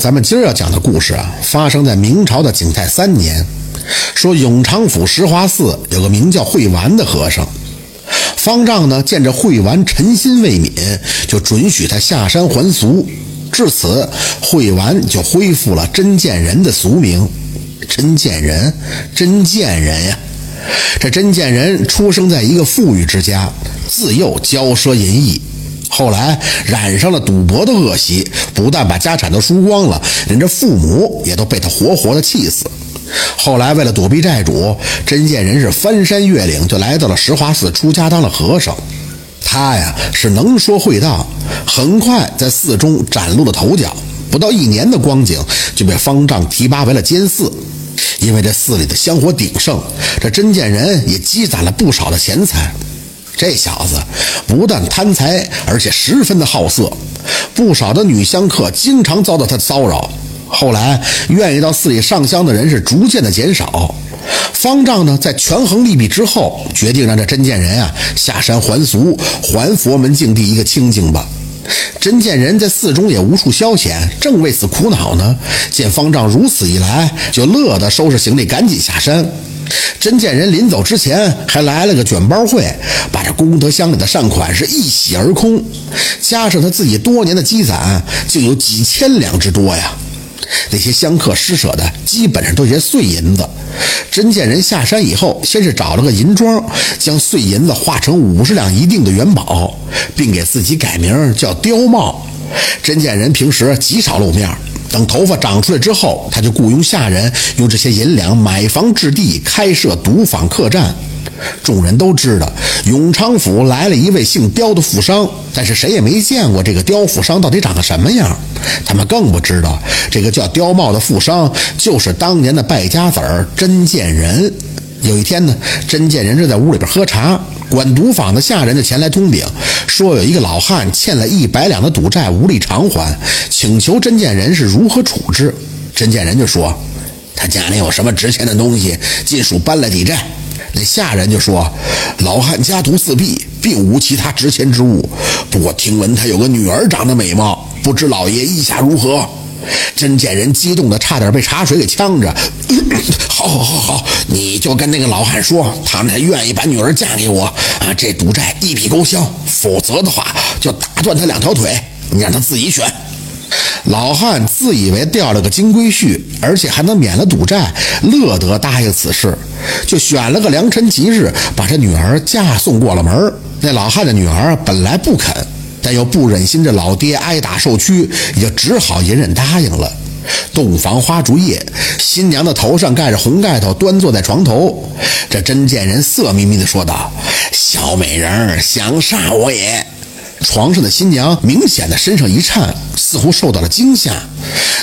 咱们今儿要讲的故事啊，发生在明朝的景泰三年。说永昌府石华寺有个名叫慧完的和尚，方丈呢见着慧完诚心未泯，就准许他下山还俗。至此，慧完就恢复了真见人的俗名。真见人，真见人呀！这真见人出生在一个富裕之家，自幼骄奢淫逸。后来染上了赌博的恶习，不但把家产都输光了，连这父母也都被他活活的气死。后来为了躲避债主，真见人是翻山越岭，就来到了石华寺出家当了和尚。他呀是能说会道，很快在寺中崭露了头角。不到一年的光景，就被方丈提拔为了监寺。因为这寺里的香火鼎盛，这真见人也积攒了不少的钱财。这小子不但贪财，而且十分的好色，不少的女香客经常遭到他的骚扰。后来，愿意到寺里上香的人是逐渐的减少。方丈呢，在权衡利弊之后，决定让这真见人啊下山还俗，还佛门净地一个清净吧。真见人在寺中也无处消遣，正为此苦恼呢。见方丈如此一来，就乐得收拾行李，赶紧下山。真见人临走之前还来了个卷包会，把这功德箱里的善款是一洗而空，加上他自己多年的积攒，竟有几千两之多呀！那些香客施舍的，基本上都是些碎银子。真见人下山以后，先是找了个银庄，将碎银子化成五十两一锭的元宝，并给自己改名叫刁茂。真见人平时极少露面。等头发长出来之后，他就雇佣下人用这些银两买房置地，开设赌坊客栈。众人都知道永昌府来了一位姓刁的富商，但是谁也没见过这个刁富商到底长得什么样。他们更不知道这个叫刁茂的富商就是当年的败家子儿真见人。有一天呢，真见人正在屋里边喝茶，管赌坊的下人就前来通禀，说有一个老汉欠了一百两的赌债无力偿还，请求真见人是如何处置。真见人就说，他家里有什么值钱的东西，尽数搬来抵债。那下人就说，老汉家徒四壁，并无其他值钱之物，不过听闻他有个女儿长得美貌，不知老爷意下如何。真见人激动的差点被茶水给呛着。好，好，好，好，你就跟那个老汉说，他们愿意把女儿嫁给我啊，这赌债一笔勾销；否则的话，就打断他两条腿，你让他自己选。老汉自以为钓了个金龟婿，而且还能免了赌债，乐得答应此事，就选了个良辰吉日，把这女儿嫁送过了门。那老汉的女儿本来不肯。但又不忍心这老爹挨打受屈，也就只好隐忍答应了。洞房花烛夜，新娘的头上盖着红盖头，端坐在床头。这真见人色眯眯地说道：“小美人想杀我也。”床上的新娘明显的身上一颤，似乎受到了惊吓。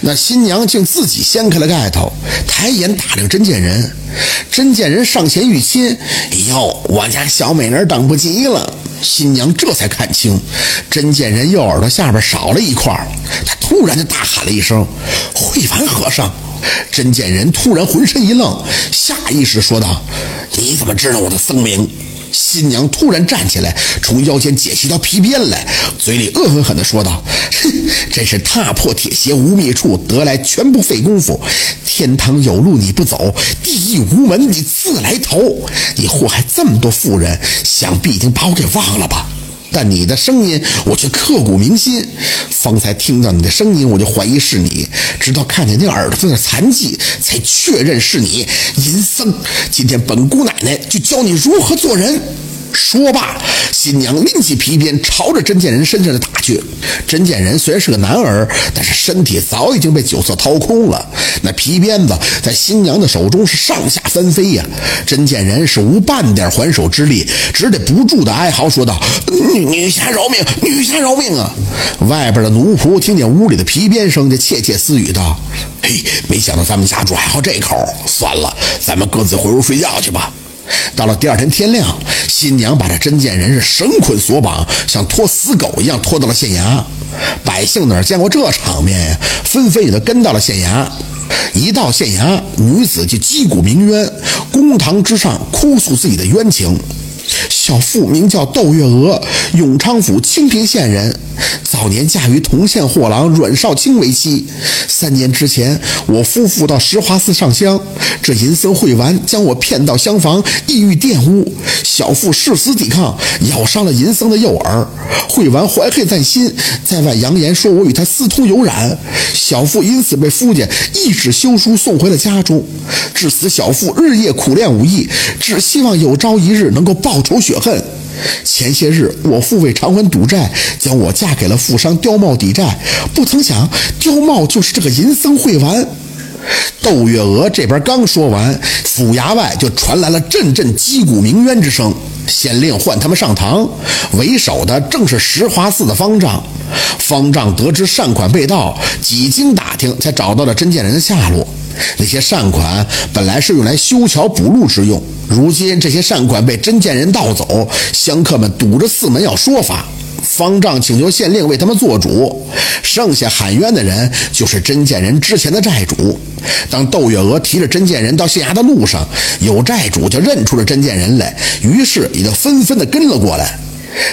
那新娘竟自己掀开了盖头，抬眼打量真见人。真见人上前欲亲，哟，我家小美人等不及了。新娘这才看清，真见人右耳朵下边少了一块。她突然就大喊了一声：“慧凡和尚！”真见人突然浑身一愣，下意识说道：“你怎么知道我的僧名？”新娘突然站起来，从腰间解起一条皮鞭来，嘴里恶狠狠地说道：“哼，真是踏破铁鞋无觅处，得来全不费功夫。天堂有路你不走，地狱无门你自来投。你祸害这么多妇人，想必已经把我给忘了吧？但你的声音我却刻骨铭心。方才听到你的声音，我就怀疑是你，直到看见你耳朵上的残疾，才确认是你。淫僧，今天本姑奶奶就教你如何做人。”说罢，新娘拎起皮鞭，朝着真见人身上的打去。真见人虽然是个男儿，但是身体早已经被酒色掏空了。那皮鞭子在新娘的手中是上下翻飞呀！真见人是无半点还手之力，只得不住的哀嚎说道：“女女侠饶命，女侠饶命啊！”外边的奴仆听见屋里的皮鞭声，就窃窃私语道：“嘿，没想到咱们家主还好这口。算了，咱们各自回屋睡觉去吧。”到了第二天天亮，新娘把这真见人是绳捆索绑，像拖死狗一样拖到了县衙。百姓哪见过这场面呀？纷纷也都跟到了县衙。一到县衙，女子就击鼓鸣冤，公堂之上哭诉自己的冤情。小妇名叫窦月娥，永昌府清平县人，早年嫁于铜县货郎阮少卿为妻。三年之前，我夫妇到石华寺上香，这淫僧慧完将我骗到厢房，意欲玷污。小妇誓死抵抗，咬伤了淫僧的右耳。慧完怀恨在心，在外扬言说我与他私通有染。小妇因此被夫家一纸休书送回了家中。至此，小妇日夜苦练武艺，只希望有朝一日能够报仇雪恨。前些日，我父为偿还赌债，将我嫁给了富商刁茂抵债。不曾想，刁茂就是这个淫僧会丸。窦月娥这边刚说完，府衙外就传来了阵阵击鼓鸣冤之声。县令唤他们上堂，为首的正是石华寺的方丈。方丈得知善款被盗，几经打听，才找到了真见人的下落。那些善款本来是用来修桥补路之用，如今这些善款被真见人盗走，香客们堵着寺门要说法。方丈请求县令为他们做主，剩下喊冤的人就是真见人之前的债主。当窦月娥提着真见人到县衙的路上，有债主就认出了真见人来，于是也就纷纷的跟了过来。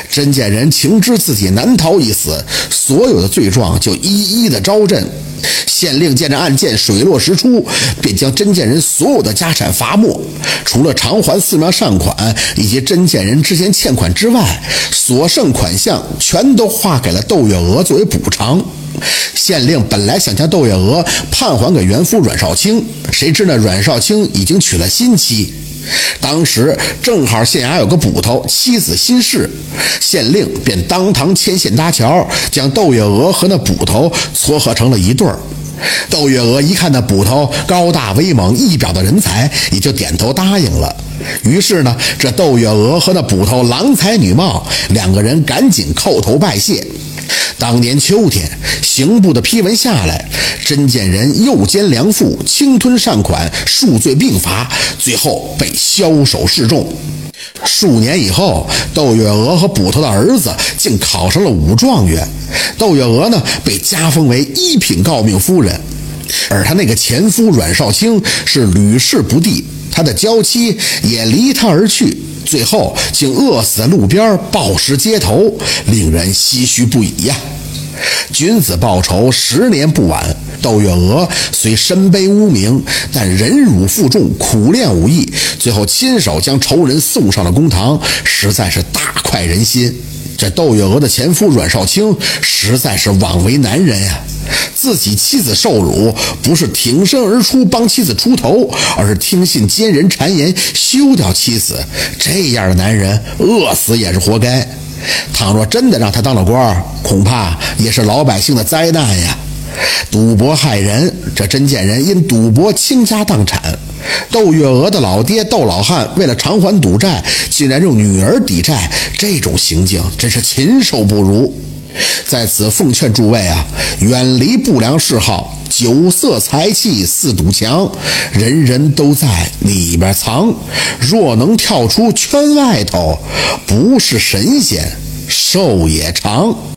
真见人情知自己难逃一死，所有的罪状就一一的招认。县令见这案件水落石出，便将真见人所有的家产罚没，除了偿还寺庙善款以及真见人之前欠款之外，所剩款项全都划给了窦月娥作为补偿。县令本来想将窦月娥判还给原夫阮少卿，谁知呢阮少卿已经娶了新妻。当时正好县衙有个捕头，妻子心事，县令便当堂牵线搭桥，将窦月娥和那捕头撮合成了一对儿。窦月娥一看那捕头高大威猛，一表的人才，也就点头答应了。于是呢，这窦月娥和那捕头郎才女貌，两个人赶紧叩头拜谢。当年秋天，刑部的批文下来，真见人诱奸良妇，侵吞善款，数罪并罚，最后被枭首示众。数年以后，窦月娥和捕头的儿子竟考上了武状元，窦月娥呢被加封为一品诰命夫人，而她那个前夫阮少卿是屡试不第，他的娇妻也离他而去。最后竟饿死在路边，暴尸街头，令人唏嘘不已呀！君子报仇，十年不晚。窦月娥虽身背污名，但忍辱负重，苦练武艺，最后亲手将仇人送上了公堂，实在是大快人心。这窦月娥的前夫阮少卿实在是枉为男人呀！自己妻子受辱，不是挺身而出帮妻子出头，而是听信奸人谗言休掉妻子。这样的男人，饿死也是活该。倘若真的让他当了官，恐怕也是老百姓的灾难呀！赌博害人，这真见人因赌博倾家荡产。窦月娥的老爹窦老汉为了偿还赌债，竟然用女儿抵债，这种行径真是禽兽不如。在此奉劝诸位啊，远离不良嗜好，酒色财气四堵墙，人人都在里边藏。若能跳出圈外头，不是神仙寿也长。